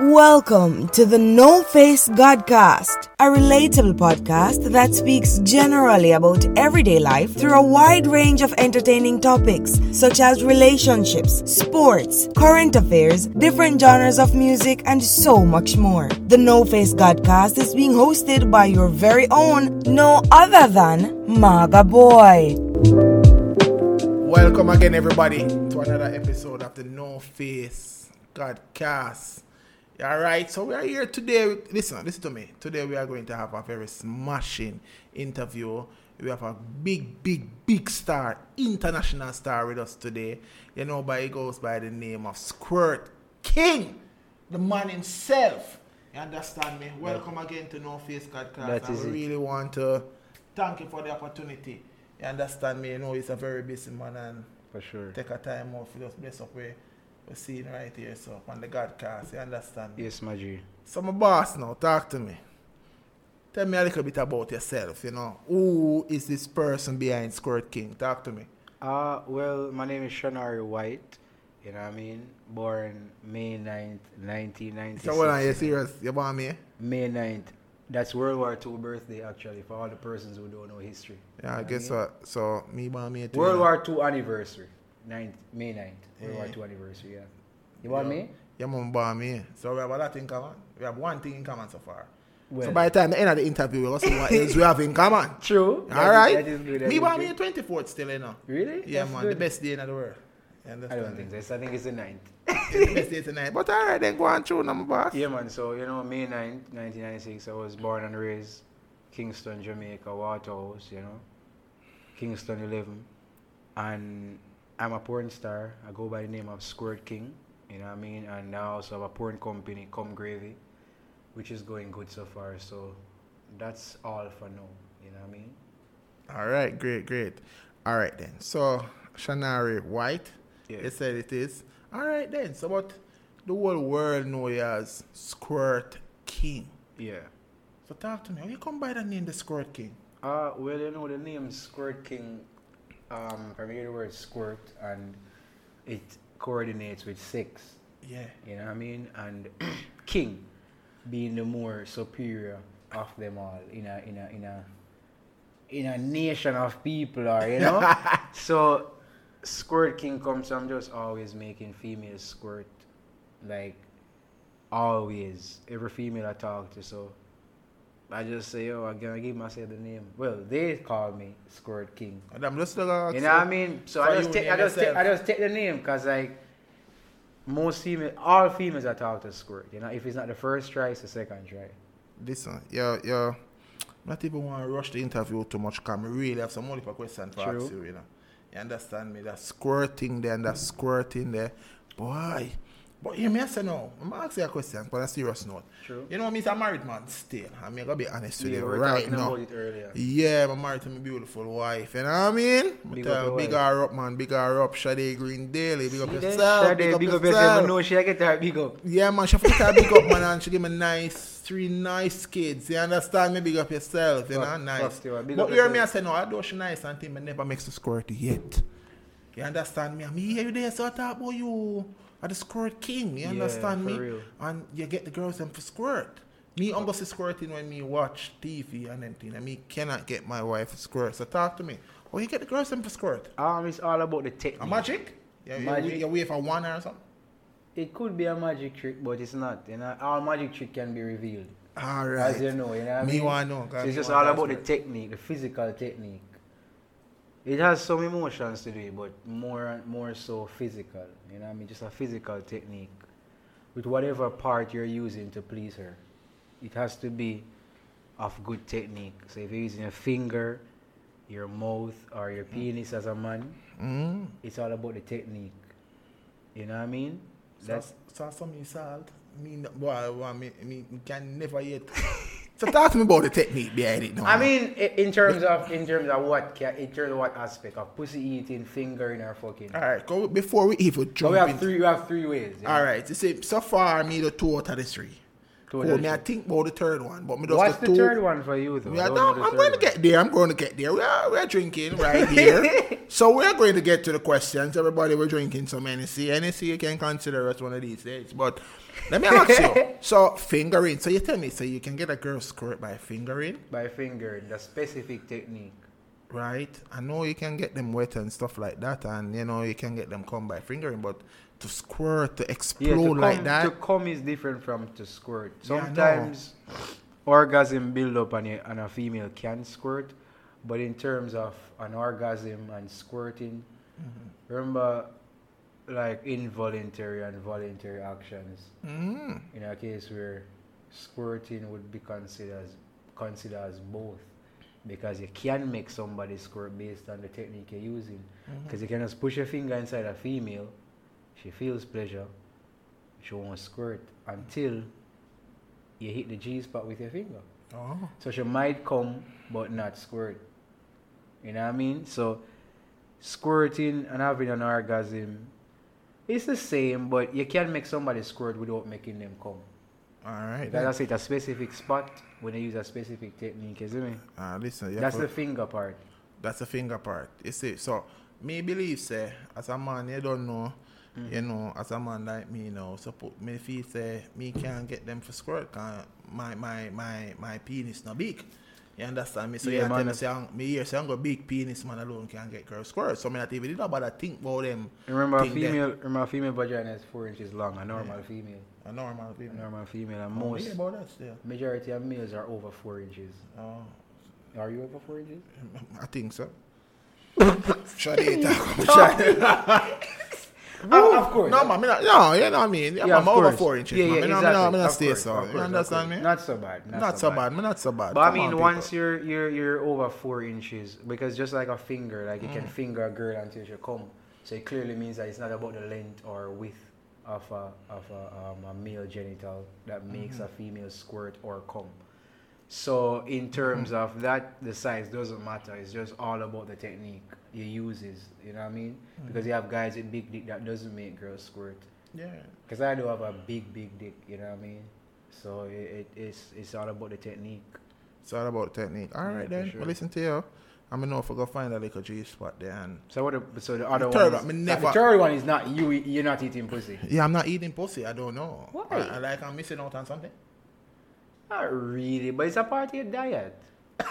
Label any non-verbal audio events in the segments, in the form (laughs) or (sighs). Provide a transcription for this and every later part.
Welcome to the No Face Godcast, a relatable podcast that speaks generally about everyday life through a wide range of entertaining topics such as relationships, sports, current affairs, different genres of music, and so much more. The No Face Godcast is being hosted by your very own, no other than Maga Boy. Welcome again, everybody, to another episode of the No Face Godcast. All right, so we are here today. Listen, listen to me. Today we are going to have a very smashing interview. We have a big, big, big star, international star with us today. You know, by he goes by the name of Squirt King, the man himself. You understand me? Welcome again to No Face Godcast. That I is it. really want to thank you for the opportunity. You understand me? You know, he's a very busy man and For sure. take a time off just bless up where we're seeing right here. So on the God cast, you understand? Yes, my G. So my boss now, talk to me. Tell me a little bit about yourself, you know. Who is this person behind Squirt King? Talk to me. Uh, well, my name is Shanari White. You know what I mean? Born May 9th, 1996. So what are you serious? You want me? May 9th. That's World War II birthday, actually, for all the persons who don't know history. Yeah, I You know guess I mean? what? So me want me too. World? War II anniversary. 9th, May 9th. World. War II anniversary, yeah. You want me? Yeah. mom born me. So we have a lot in common. We have one thing in common so far. so by the time the end of the interview, we'll see what else we have in common. (laughs) True. All That is- right. is good, me is born me good. 24th still, you know. Really? Yeah, That's man. The best day in the world. I don't think so. I think it's the 9th. It's (laughs) the best day tonight. But all right, then go on through, number boss. Yeah, man. So, you know, May 9th, 1996, I was born and raised Kingston, Jamaica, Waterhouse, you know, Kingston 11. And I'm a porn star. I go by the name of Squirt King, you know what I mean? And now I also have a porn company, Come Gravy, which is going good so far. So, that's all for now, you know what I mean? All right, great, great. All right then. So Shanari White, Yeah. you said it is. All right then. So what the whole world know you as Squirt King. Yeah. So talk to me. How you come by the name the Squirt King? Uh, well, you know, the name Squirt King, um, from here the word squirt, and it coordinates with sex. Yeah. You know what I mean? And (clears throat) king being the more superior of them all in a in a in a in a nation of people or you know? (laughs) so squirt king comes I'm just always making females squirt. Like always. Every female I talk to so I just say, oh, I'm gonna give myself the name. Well, they call me Squirt King. And I'm just like, You know what I mean? So I just take, I just take, I just take the name because like most female, all females are taught to squirt. You know, if it's not the first try, it's the second try. Listen, yo, yo, not even want to rush the interview too much because I really have some multiple questions for True. ask you, you know. You understand me? That squirting there and that squirting there. Boy. But you may say no. I'm going to ask you a question, but on a serious note. True. You know, I'm a married man still. I'm going to be honest with Yeah, you right now. about it earlier. Yeah, I'm married to my beautiful wife. You know what I mean? Big up your big her up, man. Big her up. Shade Green Daily. Big up yourself. Sade, Big up big up yourself. yourself. No, she get her big up. Yeah, man, she put her big up, man, and she give me nice, three nice kids. You understand me? Big up yourself, you know, nice. you, big but hear me, I say, no, I do she nice and thing, but never makes the squirt yet. You understand me? I mean, hear you there, so I talk about you are the squirt king. You Yeah, understand me? real. And you get the girls them for squirt. Me, I'm just squirting when me watch TV and anything. And me cannot get my wife to squirt. So talk to me. Oh, you get the girls them for squirt? Um, it's all about the technique. A magic? Yeah, Magic. You, you wait for one or something? It could be a magic trick, but it's not. You know, all magic trick can be revealed. All right. As you know, you know what I Me mean? want know, 'cause So it's just all about the technique, the physical technique. It has some emotions to it, but more more so physical. You know what I mean? Just a physical technique. With whatever part you're using to please her. It has to be of good technique. So if you're using your finger, your mouth, or your penis as a man, Mm. it's all about the technique. You know what I mean? That's That's so, so some salt. Me, boy, boy, me, me, can never eat. (laughs) so talk to me about the technique behind it now. I mean, in terms of in terms of what in terms of what aspect of pussy eating, fingering, or fucking. all right, go before we even So jump we have in. three. We have three ways. yeah. All right, you see, so far me the two out of the three. Two Cool, me I think about the third one, but me just What's the two. third one for you though? I are don't down- know the I'm going to get there. I'm going to get there. We are, we are drinking right (laughs) here. so we're going to get to the questions. Everybody, we're drinking some NSC. NSC you can consider us one of these days. But let me ask you. (laughs) So fingering. So you tell me, so you can get a girl squirt by fingering, By finger, the specific technique. right? I know you can get them wet and stuff like that, and you know you can get them come by fingering, but to squirt, to Yeah, explode to come, like that. to come is different from to squirt. Yeah. Sometimes orgasm build up and a, and a female can squirt, but in terms of an orgasm and squirting, Mm-hmm. remember like involuntary and voluntary actions. Mhm. In a case where squirting would be considered as, considered as both, because you can make somebody squirt based on the technique you're using. Mm-hmm. Because you can just push your finger inside a female, she feels pleasure, she won't squirt until you hit the G spot with your finger. Oh. So she might come but not squirt. You know what I mean? So squirting and having an orgasm it's the same, but you can't make somebody squirt without making them come. All right. That's it, a specific spot when they use a specific technique, you see me? Uh, listen, That's the finger part. That's the finger part. You see, so me believe say as a man you don't know, Mm. you know, as a man like me now, suppose me feel say me can't get them for squirt cause my my my my penis not big. You understand me? So Yeah, you tell man. me say I'm- me here say I'm got big penis man alone can't get girl squirt. So me not even did about I think about them Remember a female remember a female vagina is four inches long, a normal female. a normal A female. normal female and Oh, most yeah, about that still. majority of males are over four inches. Oh, Are you over four inches? (laughs) I think so. (laughs) Should I (laughs) talk? of course. No, man, me not, no, you know what I mean? Yeah, Yeah, I'm over four inches, Yeah, man. yeah, Me not- exactly. me not- me not stay course, so. of You understand me? Not so bad. Not, Not so bad, me not so bad. But I mean, on, once people. you're you're you're over four inches, because just like a finger, like you can Mm. finger a girl until she come. So it clearly means that it's not about the length or width of a of a, um, a male genital that makes Mm-hmm. a female squirt or come. So in terms Mm-hmm. of that, the size doesn't matter. It's just all about the technique you uses. You know what I mean? Mm-hmm. Because you have guys with big dick that doesn't make girls squirt. Yeah. Because I do have a big, big dick, you know what I mean? So it, it, it's, it's all about the technique. It's all about technique. All right Yeah, then. sure. Well, listen to you. I'm gonna know if I go find a little G spot there. And So what? The, so the other third one, is, one, never- the third one is not you. You're not eating pussy. yeah, I'm not eating pussy. I don't know. Why? I, I like I'm missing out on something. Not really, but it's a part of your diet. (laughs)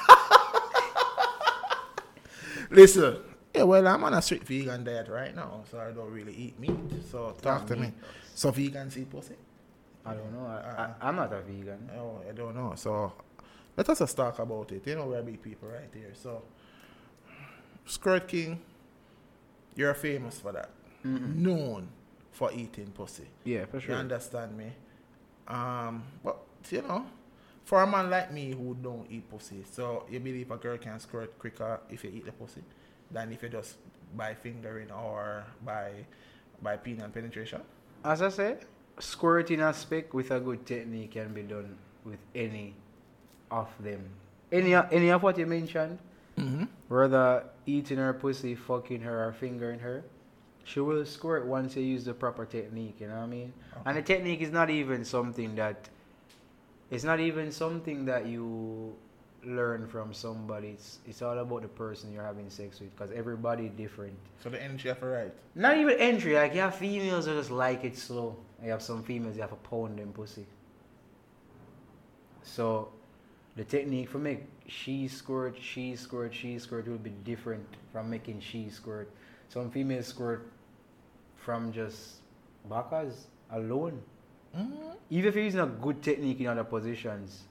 Listen. Yeah, well, I'm on a strict vegan diet right now, so I don't really eat meat. So talk to me. So vegans eat pussy? I don't know. I. I, I'm not a vegan. Oh, I don't know. So let us just talk about it. You know, we're big people right here. So, Squirt King, you're famous for that. Known for eating pussy. Yeah, for sure. You understand me? Um, but you know, for a man like me who don't eat pussy, so you believe a girl can squirt quicker if you eat the pussy than if you just by fingering or by by penile penetration? As I said, squirting aspect with a good technique can be done with any of them. Any any of what you mentioned, Mm-hmm. whether eating her pussy, fucking her, or fingering her, she will squirt once you use the proper technique. You know what I mean? And the technique is not even something that. It's not even something that you learn from somebody. It's it's all about the person you're having sex with, because everybody different. So the entry have to right. Not even entry. Like you have females that just like it slow. You have some females that have a pound them pussy. So the technique for make she squirt, she squirt, she squirt will be different from making she squirt. Some females squirt from just bacas alone. Mm-hmm. Even if you're using a good technique in other positions.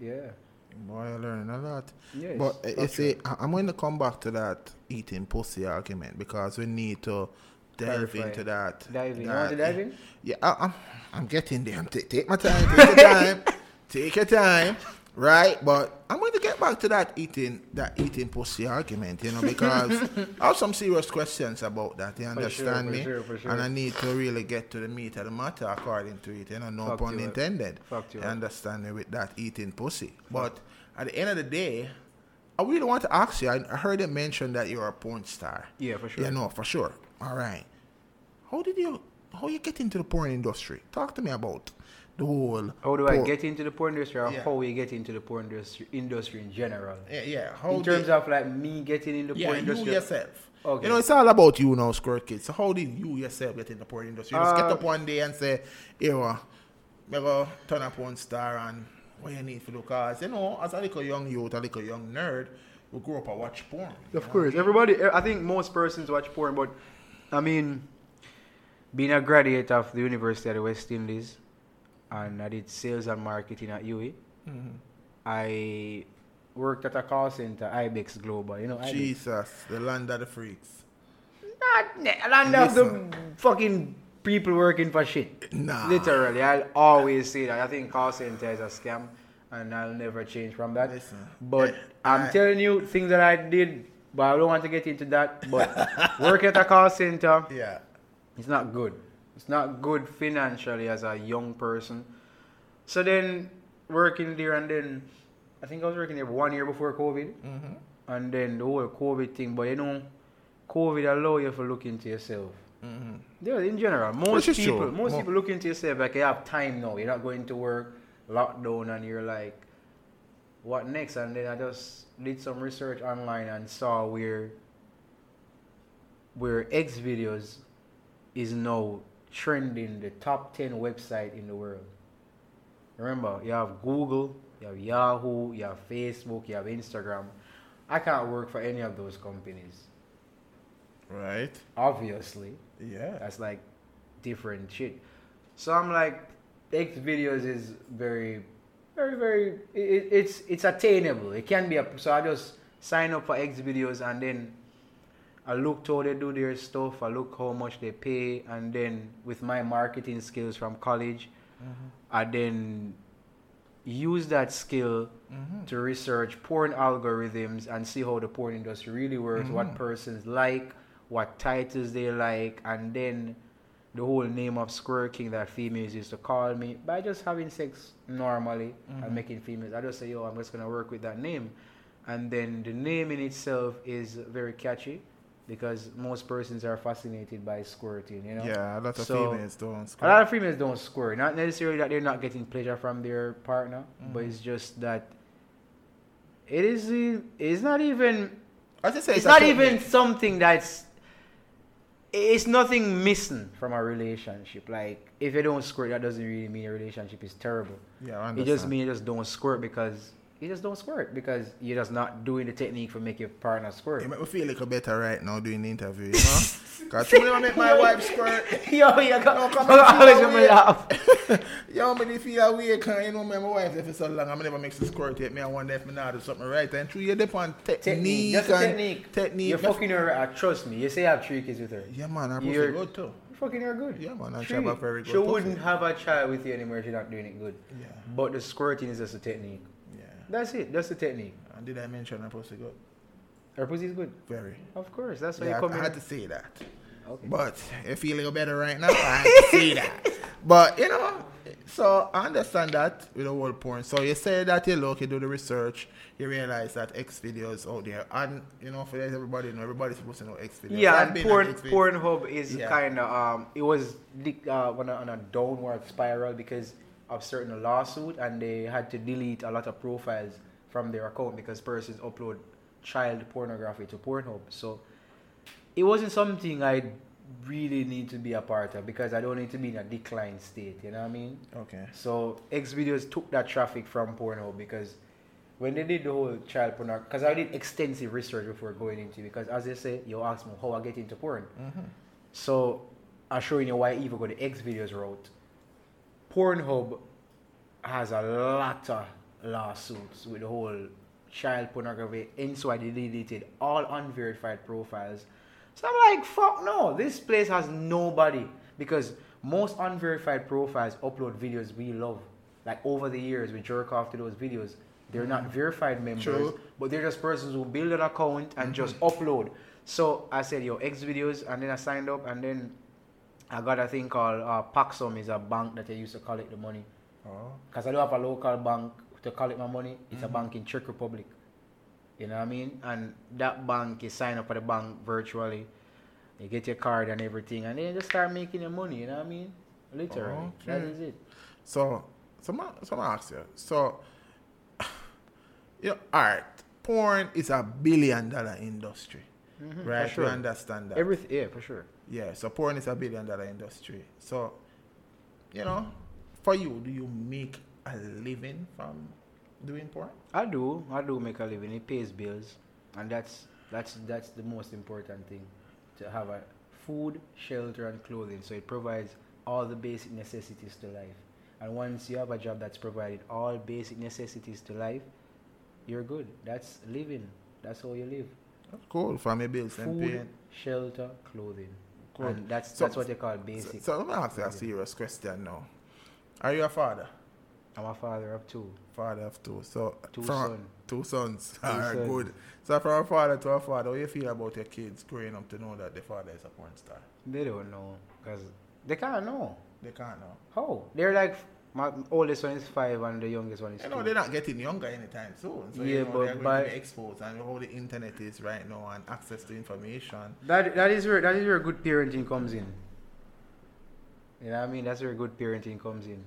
Yeah. Boy, I learning a lot. Yes, but uh, you see, I, I'm going to come back to that eating pussy argument because we need to delve Clarify. into that. Dive in. You that- to dive in? Yeah, I, I'm, I'm getting there. I'm ta- take my time. Take your time. (laughs) take your time. Right, but I'm get back to that eating that eating pussy argument, you know, because (laughs) I have some serious questions about that. You For understand sure, for me? sure, for sure. And I need to really get to the meat of the matter according to it. You know, no Fuck pun intended. Fuck you You understand me with that eating pussy. But at the end of the day, I really want to ask you. I I heard you mention that you're a porn star. Yeah, for sure. Yeah, no, for sure. All right. How did you how you get into the porn industry? Talk to me about the whole. How do I porn- get into the porn industry or Yeah. how we get into the porn industry, industry in general? Yeah, yeah. How in terms did- of like me getting in the yeah, porn you industry. yourself. Okay. You know, it's all about you now, Squirt King. So how did you yourself get in the porn industry? You just Uh, get up one day and say, "Yo, uh, me go turn up porn star and what you need to do?" Cause you know, as a little young youth, a little young nerd, we grew up and watch porn. you Of know? course, everybody. I think most persons watch porn, but I mean, being a graduate of the University of the West Indies, and I did sales and marketing at UWI. Mhm. I worked at a call center, Ibex Global. You know, Ibex. Jesus, the land of the freaks. Not ne- land of the fucking people working for shit. Nah. Literally, I'll always say that. I think call center is a scam, and I'll never change from that. Listen, But I'm I- telling you things that I did, but I don't want to get into that. But (laughs) work at a call center, Yeah. it's not good. It's not good financially as a young person. So then working there and then I think I was working there one year before COVID. Mm-hmm. And then the whole COVID thing, but you know, COVID allow you to look into yourself. Mm-hmm. Yeah, in general, most people, true. most Mo- people look into yourself like you have time now. You're not going to work, lockdown, and you're like, what next? And then I just did some research online and saw where where X videos is now trending the top ten website in the world. Remember, you have Google, you have Yahoo, you have Facebook, you have Instagram. I can't work for any of those companies. Right. Obviously. Yeah. That's like different shit. So I'm like, X videos is very, very, very. It, it's it's attainable. It can be a. So I just sign up for X videos and then I look how they do their stuff. I look how much they pay, and then with my marketing skills from college, mm-hmm. I then use that skill Mm-hmm. to research porn algorithms and see how the porn industry really works, what mm-hmm. persons like, what titles they like, and then the whole name of Squirt King that females used to call me by just having sex normally and mm-hmm. making females. I just say, yo, I'm just gonna work with that name. And then the name in itself is very catchy because most persons are fascinated by squirting, you know? Yeah, a lot of So, females don't. squirt. A lot of females don't squirt. Not necessarily that they're not getting pleasure from their partner, but Mm-hmm. it's just that it is. It's not even. I just say It's a not even something that's. It's nothing missing from a relationship. Like if you don't squirt, that doesn't really mean a relationship is terrible. Yeah, I understand. It just means you just don't squirt because you just don't squirt because you're just not doing the technique for make your partner squirt. It make me feel a little better right now doing the interview, you know? Because when I make my wife squirt, (laughs) Yo, you No, got. come I (laughs) on, always feel make me weird. laugh. (laughs) yo, me dey feel away, cause you know, me, my wife there for so long, I'm never make some squirt yet. Me, I wonder if me now do something right. And through you depend technique, Technique. Just a and technique. Technique. You're fucking her. Uh, trust me. You say you have three kids with her. Yeah, man, I You're- good too. You're fucking her good. Yeah, man, I a very good She wouldn't have a child with you anymore if you're not doing it good. Yeah, But the squirting is just a technique. That's it. That's the technique. And did I mention I pussy is good? Her pussy is good. Very. Of course. That's why Yeah, you come I, I had to say that. Okay. But you feel a little better right now. I had to say that. (laughs) But you know, so I understand that with the whole porn. So you say that you look, you do the research, you realize that X videos out there, and you know, for everybody, you know everybody's supposed to know X videos. Yeah, I've and porn, on X videos. Pornhub is Yeah. kind of um, it was uh, on, a, on a downward spiral because of certain lawsuit, and they had to delete a lot of profiles from their account because persons upload child pornography to Pornhub. So it wasn't something I really need to be a part of because I don't need to be in a decline state. You know what I mean? Okay. So X videos took that traffic from Pornhub because when they did the whole child porn, because I did extensive research before going into it, because as they say, you ask me how I get into porn. Mm-hmm. So I'm showing you why I even go the X videos route. Pornhub has a lot of lawsuits with the whole child pornography, and so I deleted all unverified profiles. So I'm like, fuck no, this place has nobody because most unverified profiles upload videos we love. Like over the years, we jerk off to those videos. They're not verified members, True. but they're just persons who build an account and just upload. So I said, yo, X videos, and then I signed up, and then I got a thing called uh, Paxum, is a bank that I used to collect the money. Oh. Because I don't have a local bank to collect my money. It's a bank in Czech Republic. You know what I mean? And that bank is signed up for the bank virtually. You get your card and everything, and then you just start making your money. You know what I mean? Literally, that Okay. is it. So, so I, so I ask you. So, you know, art, porn is a billion dollar industry, Mhm, right? Sure. You understand that? Everything, yeah, for sure. Yeah. So porn is a billion dollar industry. So, you know, for you, do you make a living from doing porn? I do. I do make a living. It pays bills, and that's that's that's the most important thing. To have a food, shelter, and clothing. So it provides all the basic necessities to life. And once you have a job that's provided all basic necessities to life, you're good. That's living. That's how you live. That's cool. Family bills and Food, paying. shelter, clothing. Cool. And that's So- that's what they call So, basic. so let me ask you a serious question now. Are you a father? I'm a father of two. Father of two. So Two from son. two sons. Two sons. good. So from a father to a father, how you feel about your kids growing up to know that their father is a porn star? They don't know because they can't know. They can't know. How? They're like my oldest one is five and the youngest one is You know, they're not getting younger anytime soon. So Yeah, you know, but by- to be exposed and all the internet is right now and access to information. That that is where that is where good parenting comes in. You know what I mean? That's where good parenting comes in.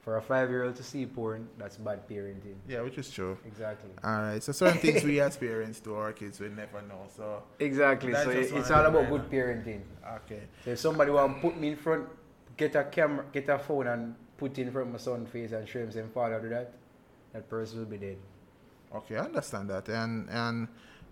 For a five year old to see porn, that's bad parenting. Yeah, which is true. Exactly. Alright, so certain things we as parents to our kids we never know. So Exactly. So it- it's all about good parenting. okay. So if somebody want to put me in front, get a camera, get a phone and put in front of my son's face and show him saying, father do that, that person will be dead. Okay, I understand that. And and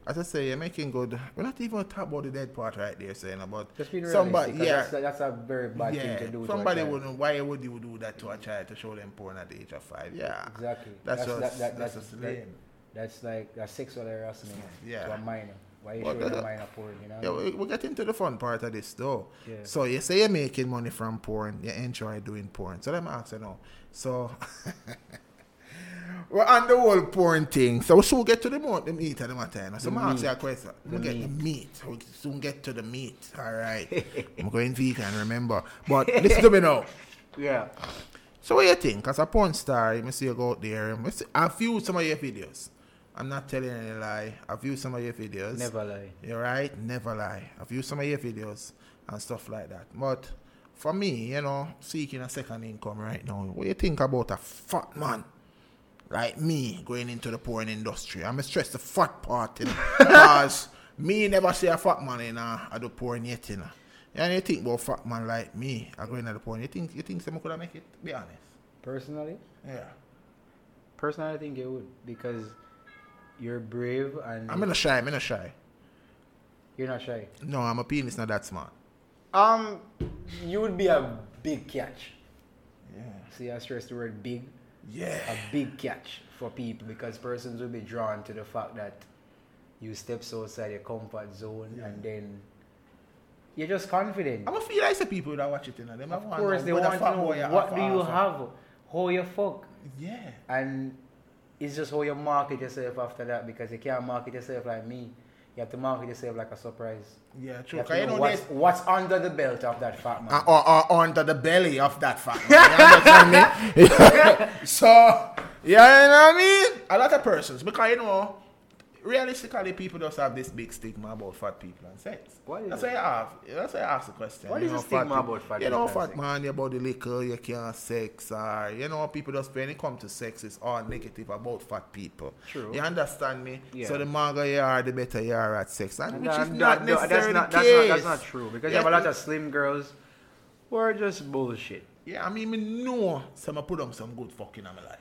as I say, you're making good we're not even talking about the dead part right there saying about somebody yeah. that's, that's a very bad yeah, thing to do. to somebody child. wouldn't. Why would you do that to a child to show them porn at the age of five? Yeah, Exactly. That's, just that, that, that's, that's, That's like a sexual harassment Yeah. to a minor. Why you Well, showing a that- minor porn, you know? Yeah, we, we get into the fun part of this though. Yeah. So you say you're making money from porn, you enjoy doing porn. So let me ask you now. So (laughs) we're on the whole porn thing. So we soon get to the more the meat of the matter. So I'm ask you a question. We get the meat. We'll soon get to the meat. All right. (laughs) I'm going vegan, remember. But listen to me now. (laughs) yeah. So what you think? As a porn star, you see you go out there. I viewed some of your videos. I'm not telling any lie. I've viewed some of your videos. Never lie. You're right, never lie. I've viewed some of your videos and stuff like that. But for me, you know, seeking a second income right now, what you think about a fat man like me going into the porn industry? I'm going to stress the fat part, you know, (laughs) because me never see a fat man in uh, I do porn yet, you know. And you think about fat man like me, I go into the porn, you think you think someone could have make it? Be honest. Personally, Yeah. personally, I think it would because you're brave and I'm not shy, I'm not shy. you're not shy. No, I'm a penis not that smart. Um, you would be a big catch. Yeah. See, I stress the word big. Yeah. A big catch for people because persons will be drawn to the fact that you step outside your comfort zone and then you're just confident. I'm a feel like the people that watch it, you know. Them Of course, they want to know what do you have, how you fuck, Yeah. and it's just how you market yourself after that because you can't market yourself like me. You have to market yourself like a surprise. Yeah, true. to you know what's, what's under the belt of that fat man. uh, or, or under the belly of that fat man. You (laughs) (laughs) so, yeah, you know what I mean? A lot of persons, because you know, realistically, people just have this big stigma about fat people and sex. What is that's it? why I have. That's why I ask the question. What you is the know, stigma fat about fat people? You know, fat sex? man, you about the liquor, you can't sex, or you know, people just when it comes to sex, it's all negative about fat people. True. You understand me? Yeah. So the longer you are, the better you are at sex, and, And which is not that- necessarily that's not, the that's not, that's not true because Yeah, you have a lot of slim girls who are just bullshit. Yeah, I mean, me know some I put on some good fucking in my life.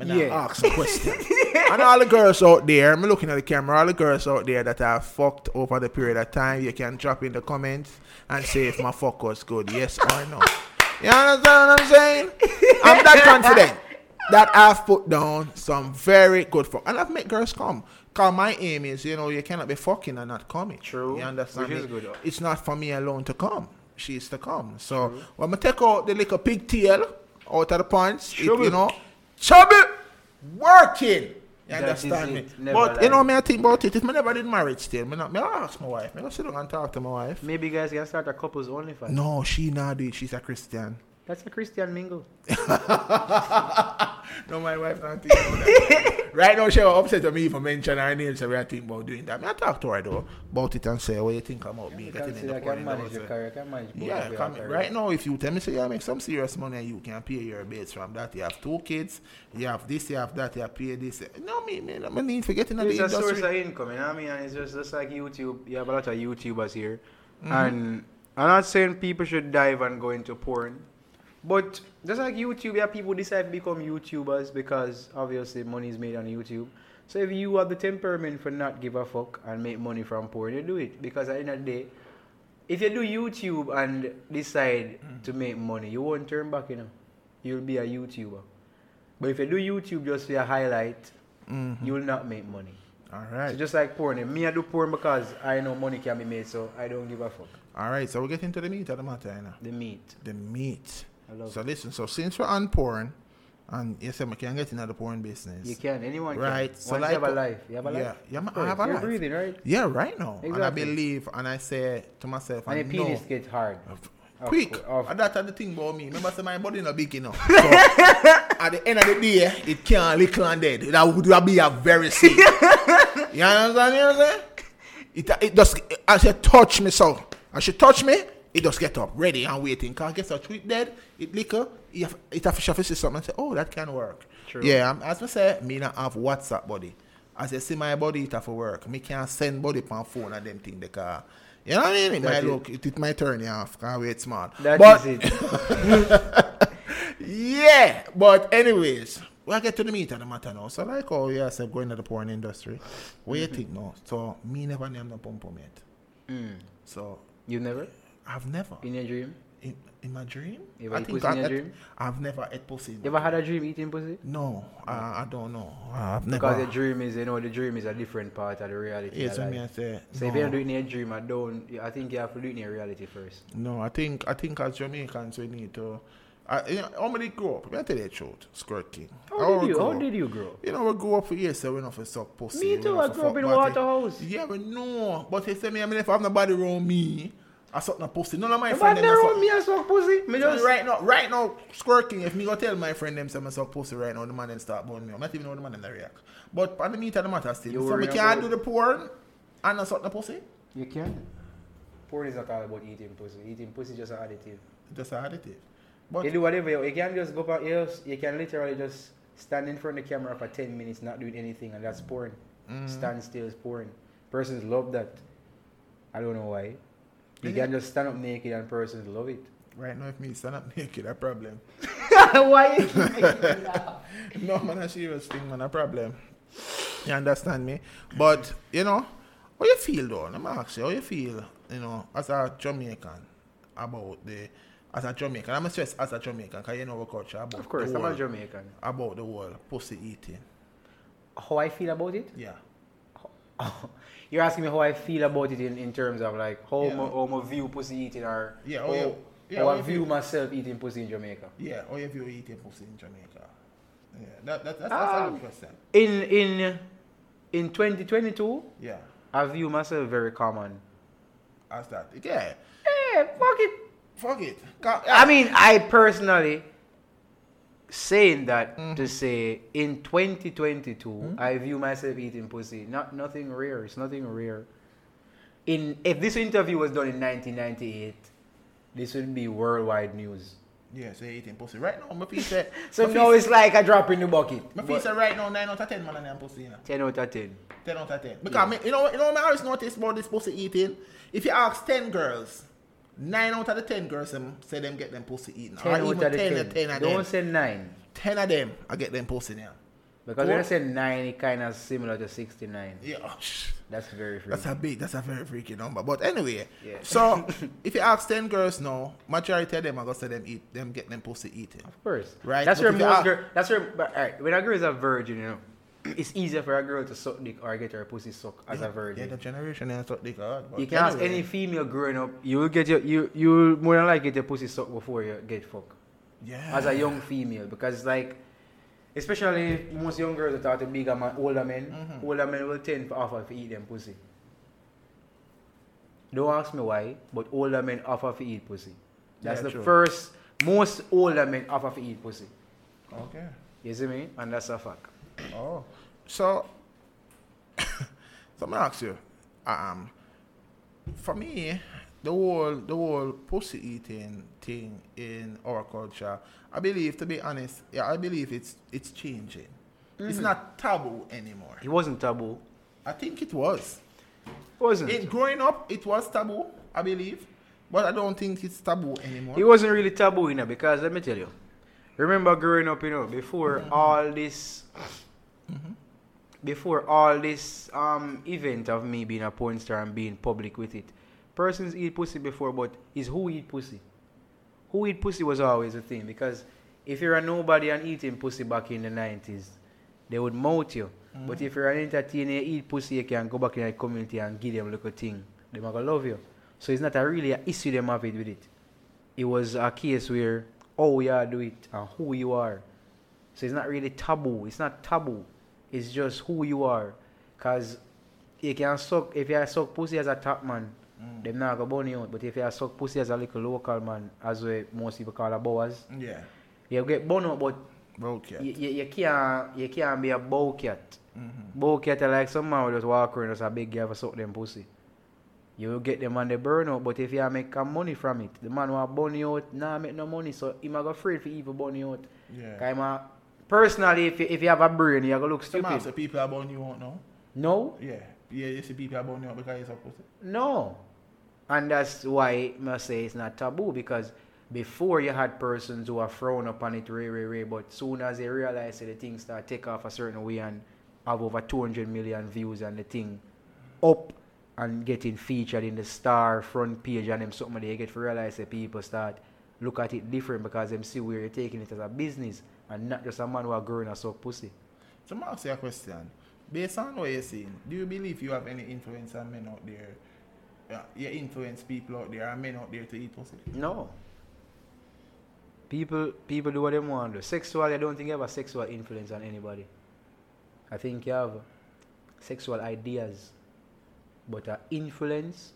Me Yeah. yeah. ask a question. (laughs) and all the girls out there, I'm looking at the camera, all the girls out there that have fucked over the period of time, you can drop in the comments and say if my fuck was good, yes or no. You understand what I'm saying? I'm that confident that I've put down some very good fuck. And I've made girls come. Cause my aim is, you know, you cannot be fucking and not coming. True, You understand which me? is good. It's not for me alone to come. She's to come. So when I take out the little pigtail out of the pants, it, you know, chubby working. You That understand me? Never But you know, me I think about it. If me never did marriage still, me not me ask my wife. Me go sit down and talk to my wife. Maybe you guys can start a couples only for No, she not do it. She's a Christian. That's a Christian mingle. (laughs) no, my wife not think about that. (laughs) right now, she was upset with me for mentioning her name, so we are thinking about doing that. I talk to her though about it and say, what you think about me You getting can in see the I porn can manage your career, I can manage Yeah, of your career. right now, if you tell me, say you make some serious money and you can pay your bills from that, you have two kids, you have this, you have that, you pay this. No, me, me, I need for getting in the It's a source of income, you know what I mean? And it's just, just like YouTube. You have a lot of YouTubers here. Mm-hmm. And I'm not saying people should dive and go into porn. But just like YouTube, yeah, people decide to become YouTubers because obviously money is made on YouTube. So if you have the temperament for not give a fuck and make money from porn, you do it. Because at the end of the day, if you do YouTube and decide Mm. to make money, you won't turn back, you know. You'll be a YouTuber. But if you do YouTube just for a highlight, Mhm. you will not make money. All right. So just like porn, me I do porn because I know money can be made, so I don't give a fuck. All right, so we get into the meat of the matter, you know. The meat. The meat. I So listen, so since we're on porn, and you say we can get into the porn business. You can, anyone Right, can. so Once like- you have a life. You have a life? Yeah, yeah, I have a You're life. breathing, right? Yeah, right now. Exactly. And I believe, and I say to myself, And I the penis know. get hard. Of Quick, of- and that's the thing about me. Remember, say my body not big enough. (laughs) So at the end of the day, it can't little and dead. That would be a very sick. (laughs) you understand? You know what I'm saying? It, it just as you touch me, so as you touch me, it just get up, ready and waiting. Cause guess what? It dead, it liquor, it have, it have see something and say, oh, that can work. True. Yeah, um, as I say, me not have WhatsApp body. As you see my body, it have to work. Me can't send body on phone and them thing the car. You know what I mean? It That might is- look, it, it might turn you off. Cause it's smart. That but is it. (laughs) yeah, but anyways, we'll get to the meat of the matter now. So like how you said going to the porn industry, what Mm-hmm. you think now? So me never name the pom yet. Mm. So You never? I've never In your dream? in, in my dream. You I think I, your dream? I've never ate pussy. You ever had a dream eating pussy? No, I, I don't know. I've Because the dream is, you know, the dream is a different part of the reality. Yes, of what life. me I say. So if you don't do it in your dream, I don't. I think you have to do it in your reality first. No, I think I think as Jamaicans we need to. I, you know, how many grow up? I tell you the truth, Squirt King. How we did you? How did you grow? up? You know, we grew up for years, so we know for suck pussy. Me too. I grew up in. Waterhouse. Yeah, we know. But he say me, I mean, if I have nobody around me, I suck no pussy. None of my If I friends them never suck- me I suck pussy, me So just right now, right now, squirking. If me go tell my friend them say I suck pussy right now, the man then start burn me. I'm not even know the man them they react. But on the meat of the matter still, You so me can't do the porn and not suck the pussy. You can. Porn is not all about eating pussy. Eating pussy is just an additive. Just an additive. But you do whatever you, you can just go back. You, you can literally just stand in front of the camera for ten minutes, not doing anything, and that's porn. Mm. Stand still is porn. Persons love that. I don't know why. You Yeah. can just stand up naked and persons love it. right now, if me stand up (laughs) naked, a problem. (laughs) why? You (laughs) No man, a serious thing, man, a problem. You understand me? But you know, how you feel though? Let me ask you, how you feel, you know, as a Jamaican about the as a Jamaican. I'm a stress as a Jamaican, cause you know our culture about of course, the I'm a Jamaican. about the whole pussy eating. How I feel about it? Yeah. (laughs) You're asking me how I feel about it in, in terms of like how Yeah. my, how my view pussy eating or Yeah, how, you- yeah, how I view myself eating pussy in Jamaica. Yeah, how you view eating pussy in Jamaica? Yeah, that, that, that's, that's a Um, good question. In in in 2022, Yeah, I view myself very common. as that. Yeah, Hey, fuck it. fuck it. I mean, I personally saying that Mm-hmm. to say in 2022, Hmm? I view myself eating pussy. Not nothing rare. It's nothing rare. In if this interview was done in 1998, this would be worldwide news. yeah, so eating pussy. Right now, my piece say, (laughs) So my now it's like a drop in the bucket. my piece say right now, 9 out of 10 man and them pussy, you know. 10 out of 10. 10 out of 10. Because, me, you know, you know I always notice about this pussy eating? If you ask 10 girls, 9 out of the 10 girls them say them get them pussy eaten. 10 or out of even the 10, 10. 10 of Don't them. say 9. 10 of them, I get them pussy now. Because when I say 9, it kind of similar to 69. Yeah, That's very free. that's a big, that's a very freaky number. But anyway, Yeah. so (laughs) if you ask 10 girls now, majority of them are going to say them eat, them get them pussy eating. Of course. Right, That's but where most girl. That's where. But, alright, when a girl is a virgin, you know, it's easier for a girl to suck dick or get her pussy sucked as yeah, a virgin. Yeah, the generation ain't suck dick hard. you can ask anyway. any female growing up, you will get your you you will more than likely get your pussy sucked before you get fucked. Yeah. As a young female, because it's like, especially most young girls that are to bigger man, older men, Mhm. older men will tend to offer to eat them pussy. Don't ask me why, but older men offer to eat pussy. That's Yeah, the true. first. Most older men offer to eat pussy. Okay. You see me? And that's a fact. Oh. So, (coughs) so I'm gonna ask you, um, for me, the whole the whole pussy eating thing in our culture, I believe, to be honest, yeah, I believe it's it's changing. It's not taboo anymore. It wasn't taboo. I think it was. It wasn't. It, growing up, it was taboo, I believe, but I don't think it's taboo anymore. It wasn't really taboo, you know, because let me tell you. Remember growing up, you know, before all this, before all this um event of me being a porn star and being public with it, persons eat pussy before, but is who eat pussy? Who eat pussy was always a thing because if you're a nobody and eating pussy back in the nineties, they would mount you. But if you're an entertainer, you eat pussy, you can go back in the community and give them a little thing. They might love you. So it's not a really a issue them have it with it. It was a case where oh, you are do it and who you are. So it's not really taboo. It's not taboo. It's just who you are. Cause you can suck if you suck pussy as a top man, them not go burn you out. But if you suck pussy as a little local man, as we most people call a boas, yeah, you get burn out, but okay. you, you, you can't you can't be a bow cat. Mhm. Bow cat are like some man will just walk around as a big guy for suck them pussy. You will get them on the burn out, but if you make some money from it, the man will burn you out, nah make no money, so he might go afraid for even burn you out. Yeah. Cause him a- personally, if you, if you have a brain, you go look Some man say stupid. people are born you won't know. No, Yeah, yeah, you see people are born you out because it's a pussy. no, and that's why I say it's not taboo because before you had persons who are frown upon it, ray, ray, ray, but soon as they realize that the thing start take off a certain way and have over 200 million views and the thing up and getting featured in the star front page and them something they get to realize that people start look at it different because them see where you're taking it as a business and not just a man who are growing a suck pussy. So I'm ask you a question. Based on what you're saying, do you believe you have any influence on men out there? Yeah, you influence people out there and men out there to eat pussy? No. People people do what they want to do. Sexual, I don't think you have a sexual influence on anybody. I think you have sexual ideas. But a influence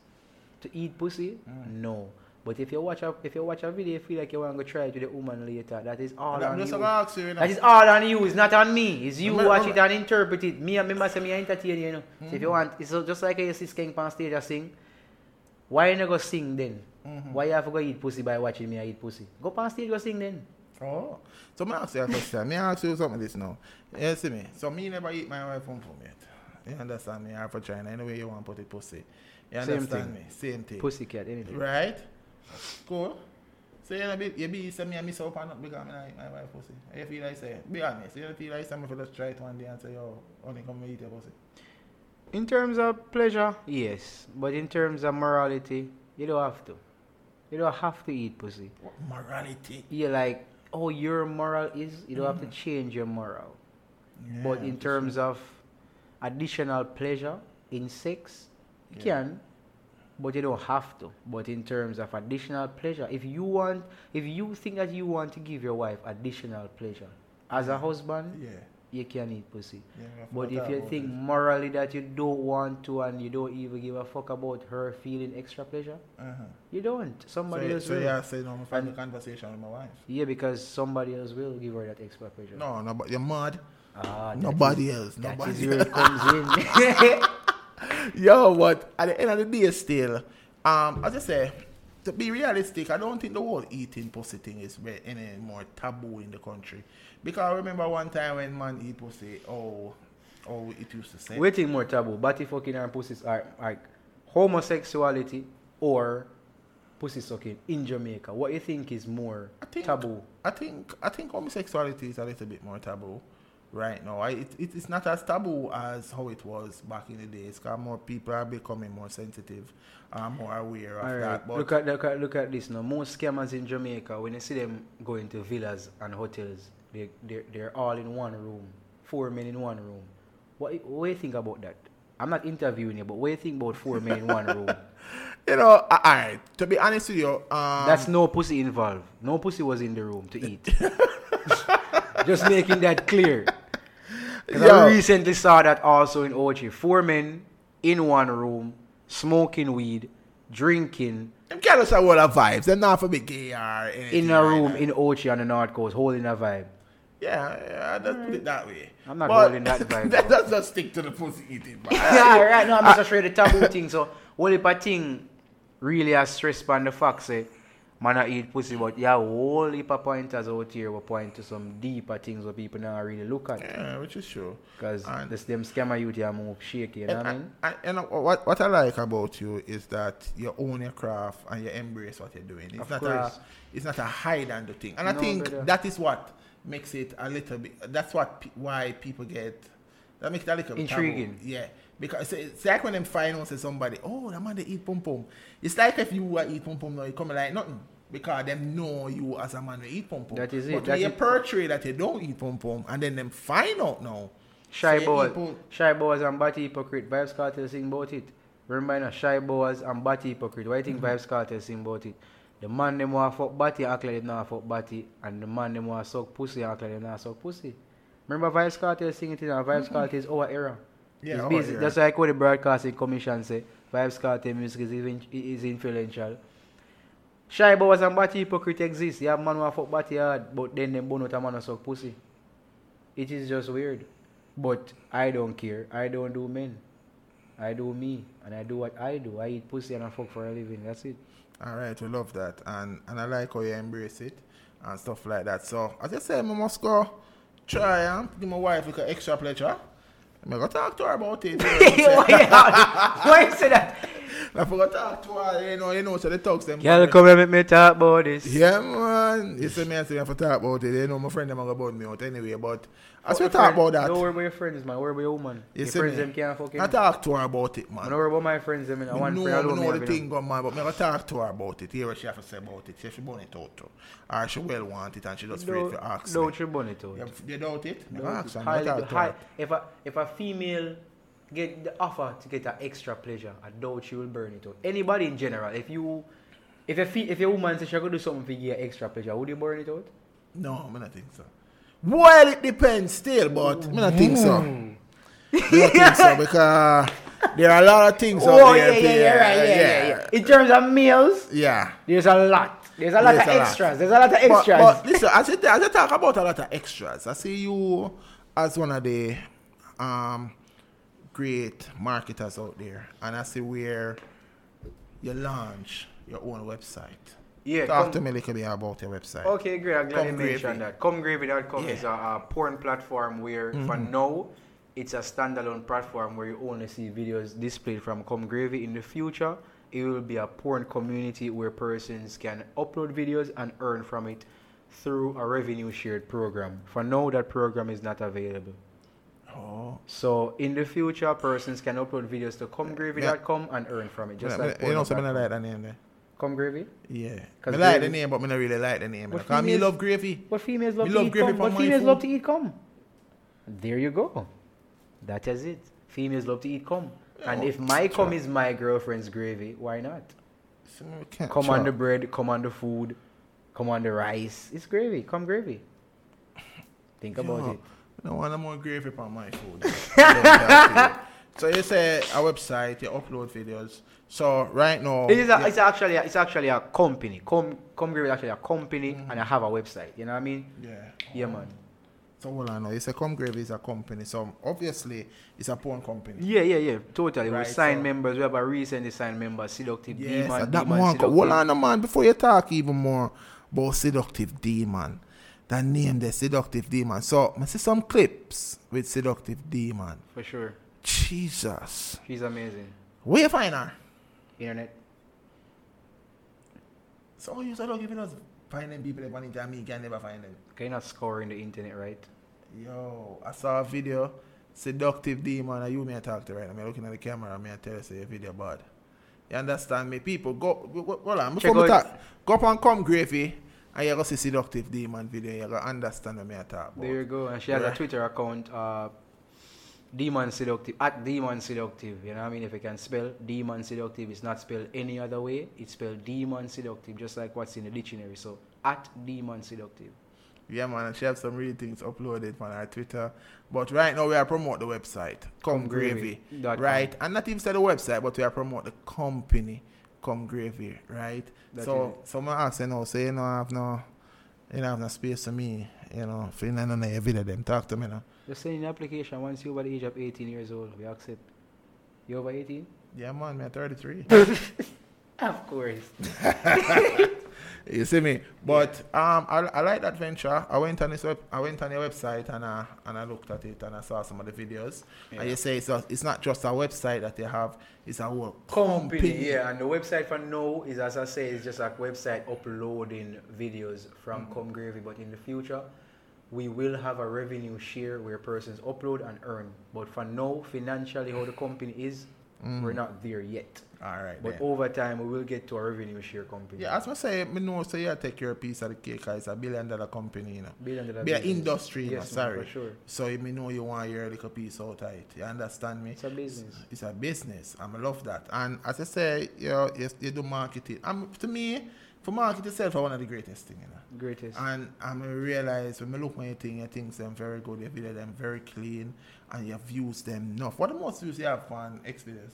to eat pussy? Mm. No. But if you watch a if you watch a video, you feel like you want to go try it with a woman later. That is all I'm on you. gonna you, you know. That is all on you. It's not on me. It's you Remember- watch it and interpret it. Me and me must me entertain you, you know. So if you want, it's just like you see Skeng on stage and sing. Why you not go sing then? Mhm. Why you have to go eat pussy by watching me I eat pussy? Go on stage, go sing then. Oh. So me ask you a question. me ask you something this now. You see me? So me never eat my wife home from yet. You understand me? I have for China. Anyway you want to put it pussy. You Same understand thing. me? Same thing. Pussycat, anything. Right? Cool. So you know, be, you be say me and miss out on because I like my wife pussy. You feel like say, be honest, you feel like some of just try it one day and say, yo, only come eat your pussy. In terms of pleasure, yes. But in terms of morality, you don't have to. You don't have to eat pussy. What morality? You're like, oh, your moral is, you don't have to mm. change your moral. but in terms sure. of additional pleasure in sex, you Yeah. can, but you don't have to. But in terms of additional pleasure, if you want, if you think that you want to give your wife additional pleasure as a husband, Yeah. you can eat pussy. yeah we have to But if you think it. morally that you don't want to and you don't even give a fuck about her feeling extra pleasure, Uh-huh. you don't. Somebody you- else so will. yeah, say no, I'm having a conversation with my wife. Yeah, because somebody else will give her that extra pleasure. No, no, but you're mad. Ah, Nobody is- else. That Nobody is where it (laughs) comes in. (laughs) Yo, but at the end of the day, still, um, as I say, to be realistic, I don't think the whole eating pussy thing is any more taboo in the country. Because I remember one time when man eat pussy, oh, oh, it used to say. Waiting more taboo. Body fucking and pussies are like homosexuality or pussy sucking in Jamaica. What you think is more I think, taboo? I think I think homosexuality is a little bit more taboo right now. I, it, it, it's not as taboo as how it was back in the days. Because more people are becoming more sensitive, and more aware of All right. that. But Look at look at look at this now. Most scammers in Jamaica, when you see them going to villas and hotels, they they're, they're all in one room, four men in one room. What what do you think about that? I'm not interviewing you, but what do you think about four men in one room? (laughs) you know, all right. To be honest with you, um, That's no pussy involved. No pussy was in the room to eat. (laughs) (laughs) Just making that clear. I recently saw that also in Ochi. Four men in one room, smoking weed, drinking, them get us a what a vibes. They're not for big gay or in a right room now. in Ochi on the North Coast, holding a vibe. Yeah, yeah, let's put it that way. I'm not But holding that (laughs) vibe, though. Let's just stick to the pussy eating. man. (laughs) yeah, right. No, I'm just afraid the taboo thing. So, what if a thing really has stress on the fact say, eh? Man, I eat pussy, but yeah, whole heap of pointers out here will point to some deeper things where people not really look at. Yeah, which is true. Because And- this them scammer youth here move shaky, you know what I mean? And, and, and what, what I like about you is that you own your craft and you embrace what you're doing. It's Of not course. a it's not a hide under thing. And I think brother. that is what makes it a little bit. That's what why people get that makes it a little bit taboo. Intriguing. Yeah, because it's, like when them find out say somebody, oh, that man they eat pom pom. It's like if you uh, eat pom pom now, you come like nothing. Because them know you as a man who eat pom pom. That is it, But that you portray that you don't eat pom pom and then them find out now. Shy say boys, people- shy boys and batty hypocrite. Vybz Kartel sing about it. Remember, now, shy boys and batty hypocrite. Why you think Vybz Kartel sing about it? The man them want fuck batty act like them not fuck batty, and the man them want suck pussy act like them not suck pussy. Remember, Vybz Kartel sing it in our Vybz Kartel is our era. Yeah, It's oh, busy. era. That's why I call the broadcasting commission say Vybz Kartel music is, even, is influential. Shy boys and batty hypocrite exist. You have man want fuck batty hard, but then them bone out a man who suck pussy. It is just weird. But I don't care. I don't do men. I do me. And I do what I do. I eat pussy and I fuck for a living. That's it. All right, we love that, and and I like how you embrace it and stuff like that. So as I said, I must go try and give my wife like an extra pleasure. I'm gonna talk to her about (laughs) it. You know? Why say that? I forgot to talk to her. You know, you know, so the talks them. Girl, come and make me talk about this. Yeah, man. You see me and say I for talk about it. You know, my friend them about me out anyway. But as we talk about that, Don't worry about your friends, man. Worry about your woman. you your see friends me? them can't fucking. I talk to her about it, man. I don't worry about my friends them. I Me want know, friend know the thing going man, but me gonna talk to her about it. Hear what she have to say about it. She burn it out too. Or she well want it and she just afraid to ask don't you burn it out. You, doubt it? Don't- ask her. me highly- talk to high- if a if a female get the offer to get an extra pleasure, I doubt she will burn it out. Anybody in general, if you if a fe- if a woman says she could do something for you extra pleasure, would you burn it out? No, I don't think so. Well, it depends still, but I don't think so. Mm. I don't think so (laughs) because there are a lot of things out Oh there. yeah, yeah, yeah, right, yeah, yeah, yeah. In terms of meals, Yeah. there's a lot. There's a lot There's of a lot. extras. There's a lot of But, extras. but listen, as you, as you talk about a lot of extras, I see you as one of the um, great marketers out there, and I see where you launch your own website. yeah, Talk come- to me a little bit about your website. Okay, great. I'm glad Come you mentioned that. ComeGravy.com Yeah. Mm-hmm. is a, a porn platform where, for now, it's a standalone platform where you only see videos displayed from Come Gravy. In the future, it will be a porn community where persons can upload videos and earn from it through a revenue shared program. For now, that program is not available. Oh. So in the future, persons can upload videos to comegravy.com and earn from it. Just Me- like me- you know, porn so I platform. like that name there. Come Gravy? Yeah. I like the name, but I don't really like the name. Because me love gravy. What females love Me to love eat gravy? What females food. love to eat cum? There you go. That is it. Females love to eat cum. And Yeah, if my cum is my girlfriend's gravy, why not? Come on the bread, come on the food, come on the rice. It's gravy. Come gravy. Think about it. I don't want no more gravy on my food. (laughs) I love that food. so you say a website, you upload videos. So right now, It is a, yeah, it's actually a, it's actually a company. Com come gravy is actually a company Mm-hmm. and I have a website. You know what I mean? yeah. Yeah man. So hold I know, You say Come Gravy is a company. So obviously it's a porn company. Yeah, yeah, yeah. Totally. Right, we sign so- members. We have a recently signed member, Seductive Yes, Demon. that Demon man. Seductive. Hold on, man. Before you talk even more about seductive demon, that name the seductive demon. So I see some clips with seductive demon. For sure. Jesus, She's amazing. where you find her? Internet. So you start giving us finding people that want to me can never find them. Can you not score in the internet, right? Yo, I saw a video, seductive demon, and you may talk to right. I'm looking at the camera, I tell you say your video bad. You understand me? People go, go, go hold on, before Check we talk, go up and come gravy, and you go see seductive demon video, you go understand what me I talk about. There you go. And she has Right. a Twitter account, uh, Demon Seductive, at Demon Seductive. You know what I mean? If you can spell Demon Seductive, it's not spelled any other way. It's spelled Demon Seductive, just like what's in the dictionary. So, at Demon Seductive. Yeah, man, and she have some really things uploaded on her Twitter. But right now, we are promote the website, Come Gravy, com. right? And not even say the website, but we are promote the company, Come Gravy, right? That so, is it. so I ask you now, say you know have no, you know, have no space for me, you know, for none of the video them talk to me now. Just send the application once you're over the age of 18 years old. We accept. You over 18? Yeah, man, me 33. (laughs) Of course. (laughs) you see me? But um, I, I like that venture. I went on this web, I went on your website and I and I looked at it and I saw some of the videos. And you say it's, a, it's not just a website that they have; it's a whole company, yeah. And the website for now is, as I say, it's just a website uploading videos from Come Gravy. But in the future, we will have a revenue share where persons upload and earn. But for now, financially, how the company is, we're not there yet. All right. But then. over time, we will get to a revenue share company. Yeah, as I say, me know so you take your piece of the cake it's a billion dollar company, you know. Billion dollar Be a business. industry, you know, Yes, sorry. for sure. So you me know you want your little piece out of it. You understand me? It's a business. It's a business. and I love that. And as I say, you know, you, you do marketing. Um, to me, for market itself, are one of the greatest thing, you know. Greatest. And I'm realize when I look at your thing, your things them very good, your video them very clean, and your views them enough. What the most views you have on X videos?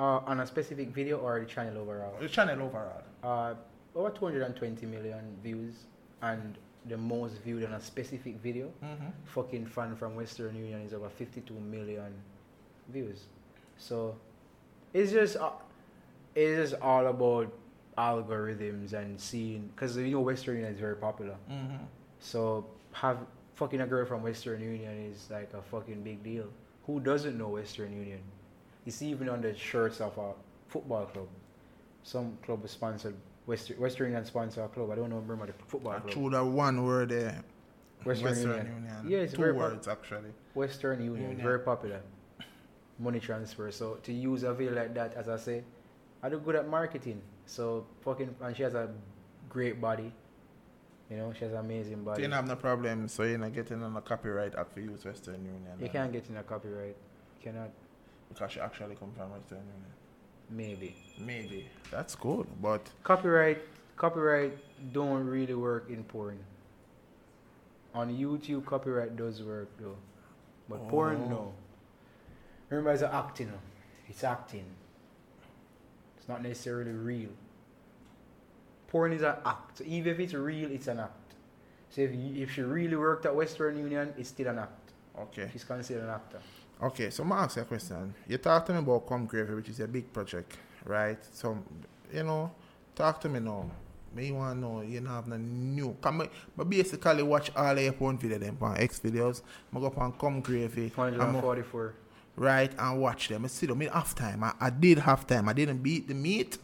Uh, on a specific video or the channel overall? The channel overall. Uh, over 220 million views and the most viewed on a specific video. Mm-hmm. Fucking fan from Western Union is over 52 million views. So it's just uh, it's just all about algorithms and seeing because you know Western Union is very popular. Mm-hmm. So have fucking a girl from Western Union is like a fucking big deal. Who doesn't know Western Union? It's even on the shirts of a football club. Some club is sponsored Western Western Union sponsor a club. I don't know remember the football club. Through the one word there. Western, Union. Yeah, it's Two very pop- words actually. Western Union, Union. very popular. Money transfer. So to use a video like that, as I say, I do good at marketing. So fucking and she has a great body. You know, she has an amazing So body. you don't have no problem, so you're not getting on a copyright act for use Western Union. You can't get in a copyright. You Cannot Because she actually come from Western Union. maybe. Maybe. That's good, but Copyright copyright don't really work in porn. On YouTube copyright does work though. But porn Oh. no. Remember it's acting. It's acting. It's not necessarily real. Porn is an act. So even if it's real, it's an act. So if, you, if she really worked at Western Union, it's still an act. okay. She's considered an actor. Okay, so I'm ask you a question. You talked to me about Come Gravy, which is a big project, right? So, you know, talk to me now. Me want to know, you know, have no new. Come, but basically watch all of your porn video them on X videos. I go up on Come Gravy, I'm a- 144. right, and watch them. I see them in half time. I, I did half time. I didn't beat the meat,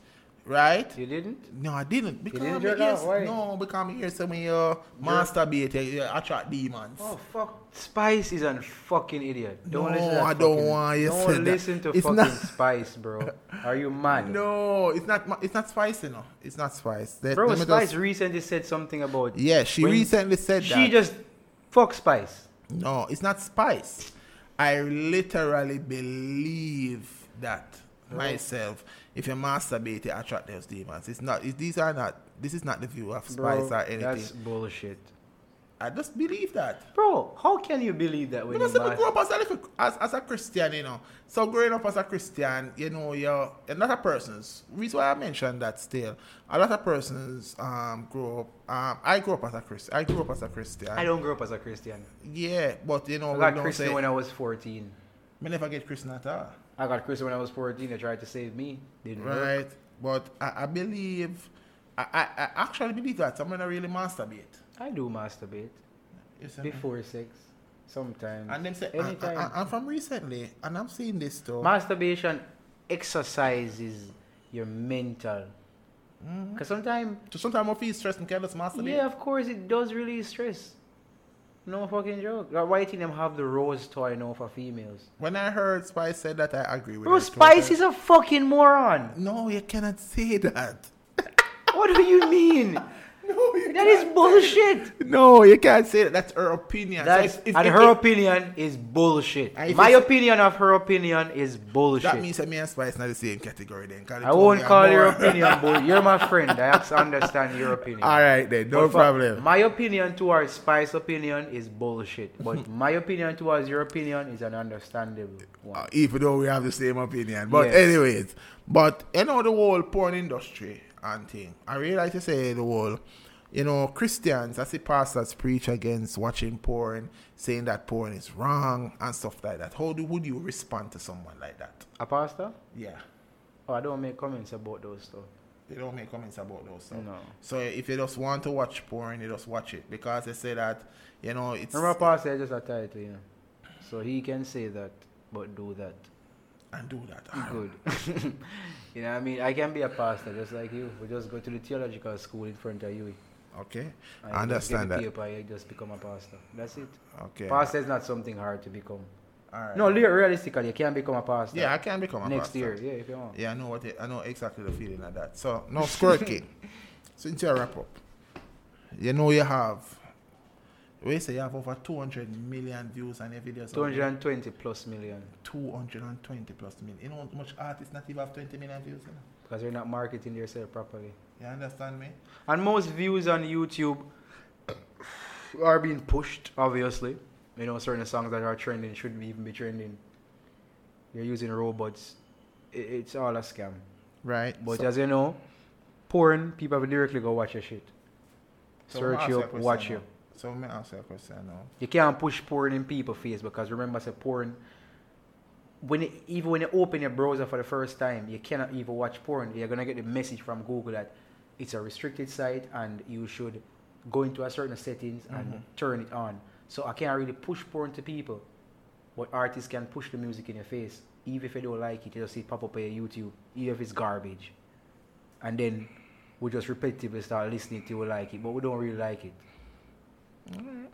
right? You didn't? No, I didn't. Because didn't I'm jerk here, off? Why? No, because I'm here some uh, you masturbate, you, you attract demons. Oh fuck! Spice is a fucking idiot. Don't No, listen to that I don't fucking- want you Don't said that. listen to It's fucking not- Spice, bro. Are you mad? No, it's not. It's not spicy, no. It's not spice. Bro, Spice just- recently said something about. yeah, she when recently said She that. just fuck Spice. no, it's not spice. I literally believe that oh. myself. If you masturbate, you attract those demons. It's not. It, these are not. This is not the view of spice Bro, or anything. that's bullshit. I just believe that. Bro, how can you believe that when you Because I grew up as a, little, as, as a Christian, you know. So growing up as a Christian, you know, you're a lot of persons. Reason why I mentioned that still, a lot of persons um grow up. Um, I grew up as a Christian. I grew up as a Christian. I don't grow up as a Christian. Yeah, but you know, I got Christian say. when I was 14. Me never get Christian at all. I got Christian when I was 14. They tried to save me. Didn't work. Right, but I, I believe, I, I, I actually believe that I'm gonna really masturbate. I do masturbate me? before sex. Sometimes. And then say, Anytime. and, and from recently, and I'm seeing this too. Masturbation exercises your mental. Mm-hmm. Because sometimes, So sometimes I feel stressed and careless masturbate. yeah, of course, it does release stress. No fucking joke. Like, why think them have the rose toy now for females? When I heard Spice said that, I agree with Bro, Spice is a fucking moron. No, you cannot say that. What do you mean? (laughs) No, you That is bullshit. No, you can't say that. That's her opinion. So if- if- and if- her opinion is bullshit. My opinion of her opinion is bullshit. That means that me and Spice not the same category then. I won't call your opinion (laughs) bull. You're my friend. I have to understand your opinion. All right then, no But problem. My opinion towards Spice opinion is bullshit. But (laughs) my opinion towards your opinion is an understandable one. Uh, even though we have the same opinion. But Yes. anyways, but you know the whole porn industry and thing. I really like to say the whole you know, Christians, I see pastors preach against watching porn, saying that porn is wrong and stuff like that. How do, would you respond to someone like that? A pastor? Yeah. Oh, I don't make comments about those stuff. They don't make comments about those stuff. No. So if you just want to watch porn, you just watch it because they say that, you know, it's Remember, pastor just a title, you know. So he can say that, but do that. And do that. Ah. Good. (laughs) you know what I mean? I can be a pastor just like you. We just go to the theological school in front of you. Okay. I get understand that. Paper, you just become a pastor. That's it. Okay. Pastor is not something hard to become. All right. No, realistically, you can become a pastor. Yeah, I can become a next pastor. year. Yeah, if you want. Yeah, I know what it, I know exactly the feeling of that. So now Squirt King. (laughs) Since you wrap up, you know you have we say you have over 200 million views on your videos. 220 plus million. 220 plus million. You know how much artists not even have 20 million views? You, know? Because you're not marketing yourself properly. you understand me? And most views on YouTube (sighs) are being pushed, obviously. You know, certain songs that are trending shouldn't even be trending. You're using robots. It's all a scam. Right. But so, as you know, porn, people have directly go watch your shit. so Search you up, watch you. So let me ask you a question now. You can't push porn in people's face because remember, said porn. When it, even when you open your browser for the first time, you cannot even watch porn. You're gonna get the message from Google that it's a restricted site and you should go into a certain settings and Mhm. turn it on. So I can't really push porn to people, but artists can push the music in your face. Even if you don't like it, you just see it pop up on your YouTube, even if it's garbage. And then we just repetitively start listening to it like it, but we don't really like it. You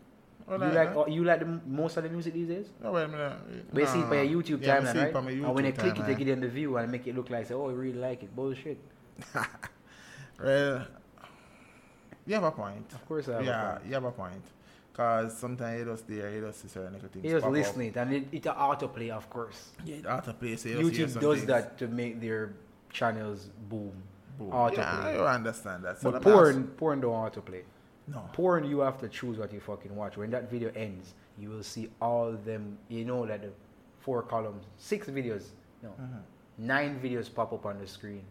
I- like I- you like the, most of the music these days? No, wait a minute. But you see it by your YouTube yeah, timeline, right? my and when you YouTube click it, they eh? get in the view and make it look like, say, oh, you really like it. Bullshit. (laughs) Well, you have a point. Of course I have yeah, a point. you have a point. Because sometimes you just there, you just see certain little things. You just pop up. listen it, and it, an autoplay, of course. Yeah, it autoplay. So you YouTube does things. that to make their channels boom. Boom. autoplay. Yeah, I understand that. So but porn, porn don't autoplay. Ask- No. Porn, you have to choose what you fucking watch. When that video ends, you will see all them. You know that the four columns, six videos, no, Mhm. nine videos pop up on the screen,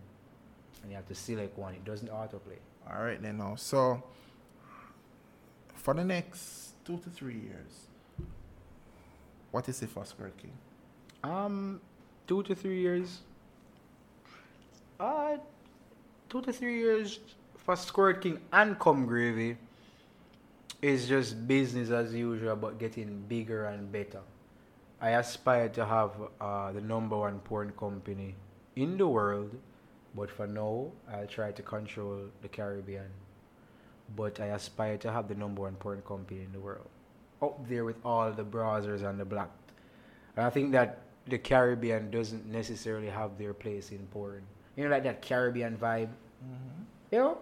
and you have to select one. It doesn't autoplay. All right, then now. So, for the next two to three years, what is it for Squirt King? Um, two to three years. Uh, two to three years for Squirt King and Come Gravy is just business as usual, but getting bigger and better. I aspire to have uh, the number one porn company in the world, but for now, I'll try to control the Caribbean. But I aspire to have the number one porn company in the world, up there with all the browsers and the black and I think that the Caribbean doesn't necessarily have their place in porn. You know, like that Caribbean vibe. Mm-hmm. You know,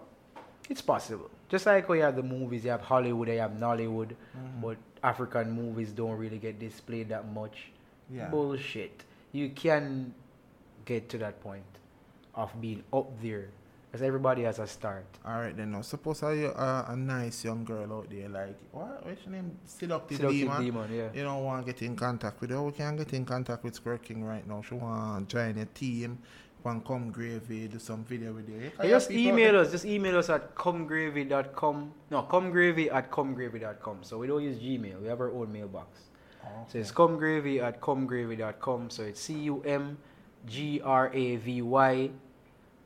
it's possible. Just like you have the movies, you have Hollywood, you have Nollywood, Mhm. but African movies don't really get displayed that much. Yeah. Bullshit. You can get to that point of being up there. Because everybody has a start. All right, then now. Suppose I uh, a nice young girl out there, like, what? What's your name? Seductive, Seductive Demon. Demon, yeah. You don't want to get in contact with her. We can't get in contact with Squirt King right now. She want to join a team. Want come gravy, do some video with you. Eh? Hey, just email us. Just email us at comegravy.com. No, comegravy at comegravy.com. So we don't use Gmail. We have our own mailbox. So it's comegravy at comegravy.com. So it's C U M G R A V Y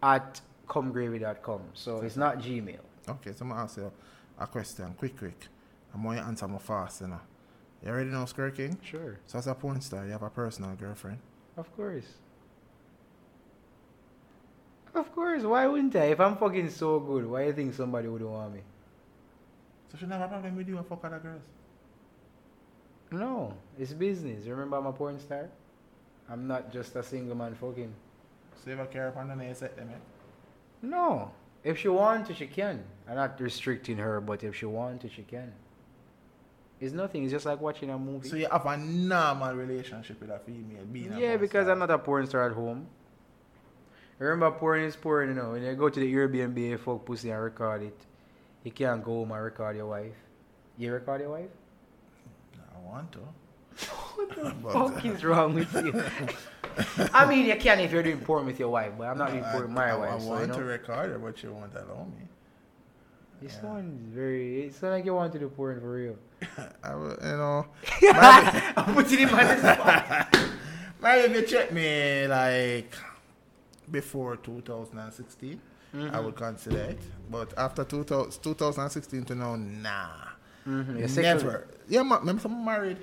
at comegravy.com. So it's not Gmail. Okay, so I'm going to ask you a question, quick, quick. I'm going to answer more fast, you know. You ready now, Squirt King? Sure. So as a porn star, you have a personal girlfriend. Of course. Of course. Why wouldn't I? If I'm fucking so good, why do you think somebody wouldn't want me? So she never problem with you and fuck other girls. No, it's business. Remember, I'm a porn star. I'm not just a single man fucking. So you ever care upon the name set them, eh? No. If she wants to, she can. I'm not restricting her, but if she wants to, she can. It's nothing. It's just like watching a movie. So you have a normal relationship with a female being a yeah, porn because star. I'm not a porn star at home. Remember, porn is porn, you know. When you go to the Airbnb, fuck pussy and record it. You can't go home and record your wife. You record your wife? I want to. (laughs) What the (laughs) fuck is uh, wrong with you? (laughs) I mean, you can if you're doing porn with your wife, but I'm not doing porn with my I, wife. I so, want you know, to record her, but you won't allow me. You Yeah. sound very. It's sound like you want to do porn for real. I will, you know, I'm putting him on the spot. maybe if you check me like before 2016, I Mm-hmm. would consider it. But after 2000, 2016 to now, nah. Mhm, you're sexual- Never. Yeah, ma- remember I'm married.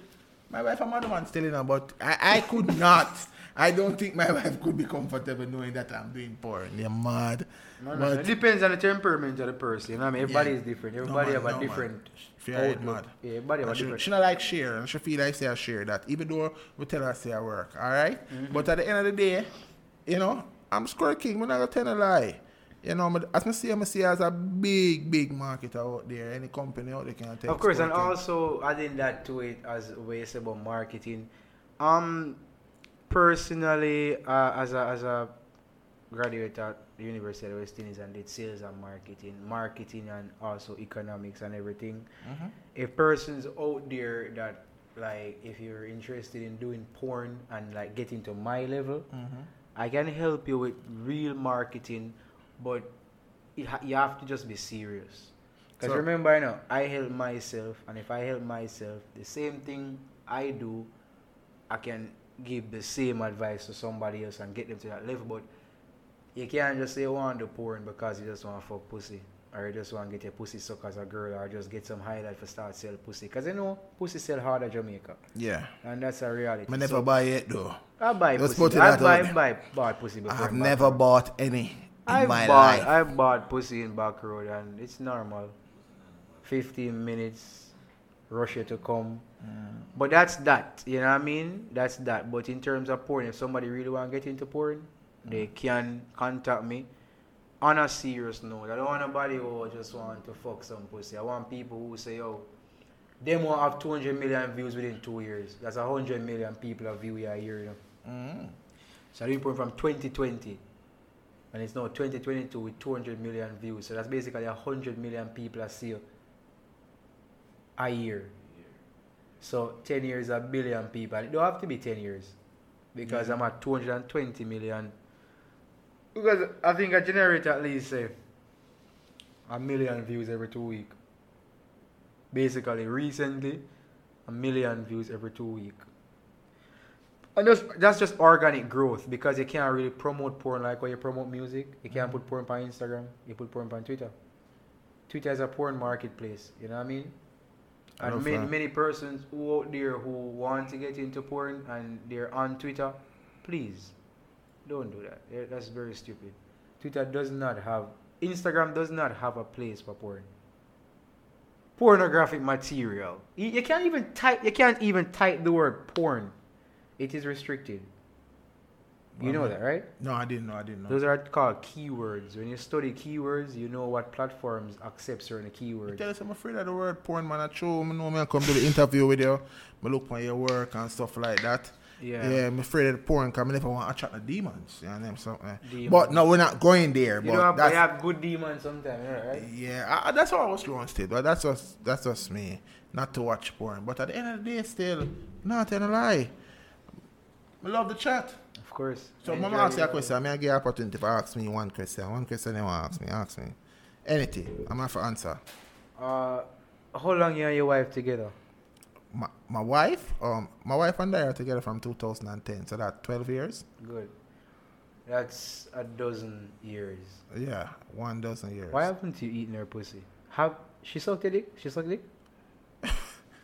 My wife and my man still in her, but I, I could (laughs) not. I don't think my wife could be comfortable knowing that I'm doing porn. You're mad. No, no, no. It depends on the temperament of the person. You know I mean? Everybody Yeah. is different. No, Everybody man, have a no, man. different. She outlook. mad. Yeah, everybody have a she, different. she not like share, and she feel like say I share that, even though we tell her say I work, all right? Mm-hmm. But at the end of the day, you know, I'm Squirt King. We're not gonna tell a lie. You know, as I see, I see as a big, big market out there. Any company out there can take. Of course, and King. also adding that to it as a way say about marketing. Um, personally, uh, as a as a graduate at the University of West Indies and did sales and marketing, marketing and also economics and everything. Mhm. If persons out there that like, if you're interested in doing porn and like getting to my level, Mhm. I can help you with real marketing, but it ha- you have to just be serious. Because So- remember, you know, I help myself, and if I help myself, the same thing I do, I can give the same advice to somebody else and get them to that level. But you can't just say oh, you want to porn because you just want to fuck pussy. Or you just want to get your pussy sucked as a girl, or just get some highlight for start sell pussy. Because you know, pussy sell hard at Jamaica. Yeah. And that's a reality. I never So, buy it though. I buy Let's pussy. put it I buy, there. buy, bought pussy I've back never road. bought any in I my bought, life. I bought pussy in back road and it's normal. 15 minutes, rush it to come. Mm. But that's that, you know what I mean? That's that. But in terms of porn, if somebody really want to get into porn, they Mm. can contact me. On a serious note, I don't want nobody who just want to fuck some pussy. I want people who say, yo, them will have 200 million views within two years. That's 100 million people that view a year, you know. Mm. So I'm porn from 2020. And it's now 2022 with 200 million views. So that's basically 100 million people I see a year. So 10 years, a billion people. It don't have to be 10 years. Because I'm at 220 million. Because I think I generate at least say, a million views every two weeks. Basically, recently, a million views every two weeks. And that's, that's just organic growth because you can't really promote porn like when you promote music. You can't put porn on Instagram. You put porn on Twitter. Twitter is a porn marketplace. You know what I mean? And know many, many persons who out there who want to get into porn and they're on Twitter, please don't do that. That's very stupid. Twitter does not have, Instagram does not have a place for porn. Pornographic material. You, you can't even type. You can't even type the word porn. It is restricted. You know that, right? No, I didn't know. I didn't know. Those are called keywords. When you study keywords, you know what platforms accept certain keywords. tell us, I'm afraid of the word porn, man. I true. I know me I come to the interview with you. I look on your work and stuff like that. Yeah. Yeah, I'm afraid of the porn because I never want to attract the demons. You know what I mean? So, uh, Demons. But no, we're not going there. You but know, have, that's, have good demons sometimes, right? yeah, I, that's how I was growing still. But that's just that's just me, not to watch porn. But at the end of the day, still, not telling a lie. I love the chat. Of course. So, mama I'm ask you a question. I'm going to give you an opportunity to ask me one question. One question you want to ask me. Ask me. Anything. I'm going to answer. Uh, how long you and your wife together? My, wife, um, my wife and I are together from 2010, so that's 12 years. Good. That's a dozen years. Yeah, one dozen years. Why haven't you eaten her pussy? Have she sucked your dick? She sucked dick? (laughs)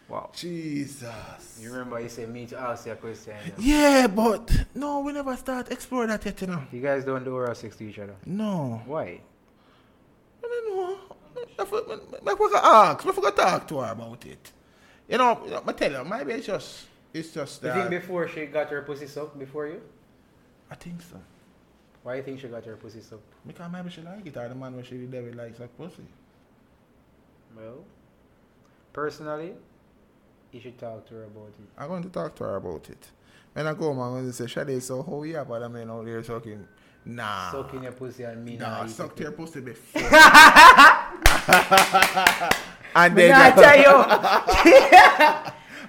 wow. Jesus. You remember you said me to ask you a question. Yeah, but no, we never start explore that yet, you know. You guys don't do oral sex to each other. No. Why? I don't know. I forgot I forgot to ask. I forgot to talk to her about it. You know, I tell you, maybe it's just, it's just You think before she got her pussy sucked before you? I think so. Why you think she got her pussy sucked? Because maybe she like it, or the man where she did it likes like pussy. Well, personally, you should talk to her about it. I'm going to talk to her about it. When I go home, I'm going to say, Shade, so how you have other men out there sucking? Nah. Sucking your pussy and me Nah, nah, sucked your pussy (laughs) before. (laughs) and then, nah tell you.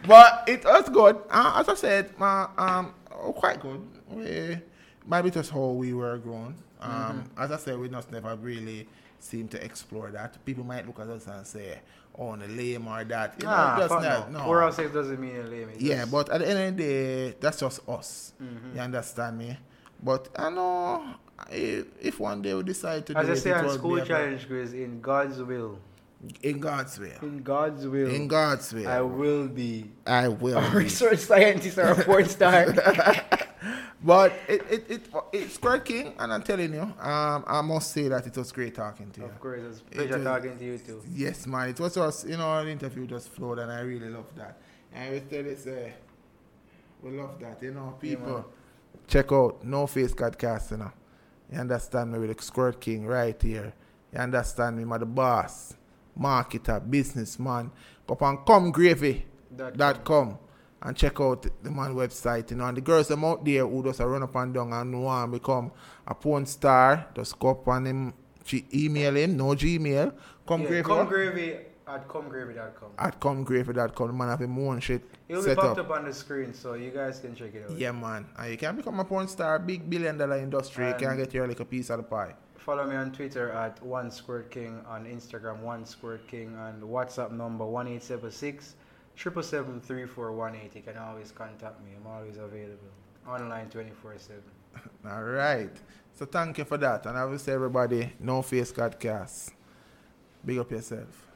(laughs) but it was good. Uh, as I said, uh, um, oh, quite good. We, maybe just how we were grown. Um, Mm-hmm. As I said, we just never really seem to explore that. People might look at us and say, oh, the lame or that. You know, Nah, just not- no. no. 406 doesn't mean you're lame. Yeah, just- but at the end of the day, that's just us. Mhm. You understand me? But I know if, if one day we decide to As do I it, say it on school challenge quiz, in God's will. In God's will. In God's will. In God's will. I will be I will. (laughs) a research scientist or a porn star. (laughs) But it, it, it, it's Squirt King, and I'm telling you, um, I must say that it was great talking to you. of course, It pleasure was- talking to you too. Yes, man. It was just, you know, the interview just flowed, and I really love that. And we tell it, say, we love that, you know, people. man. check out No Face Godcast, you know. You understand me with the Squirt King right here. You understand me, I'm the boss, marketer, businessman. Go up on comegravy.com Dot com. and check out the man website, you know. And the girls them out there who just a run up and down and want to become a porn star, just go up on him, email him, no Gmail, come Yeah, gravy come gravy at comegravy.com. at comegravy.com. The man have him own shit It'll be set popped up. up on the screen, so you guys can check it out. Yeah, man. And you can become a porn star, big billion dollar industry. you can And- get your like a piece of the pie. Follow me on Twitter at one squirt king, on Instagram one squirt king, and WhatsApp number one eight seven six triple seven three four one eight. You can always contact me. I'm always available. Online twenty four seven. (laughs) All right. So thank you for that. And I will say everybody, no face Godcast. Big up yourself.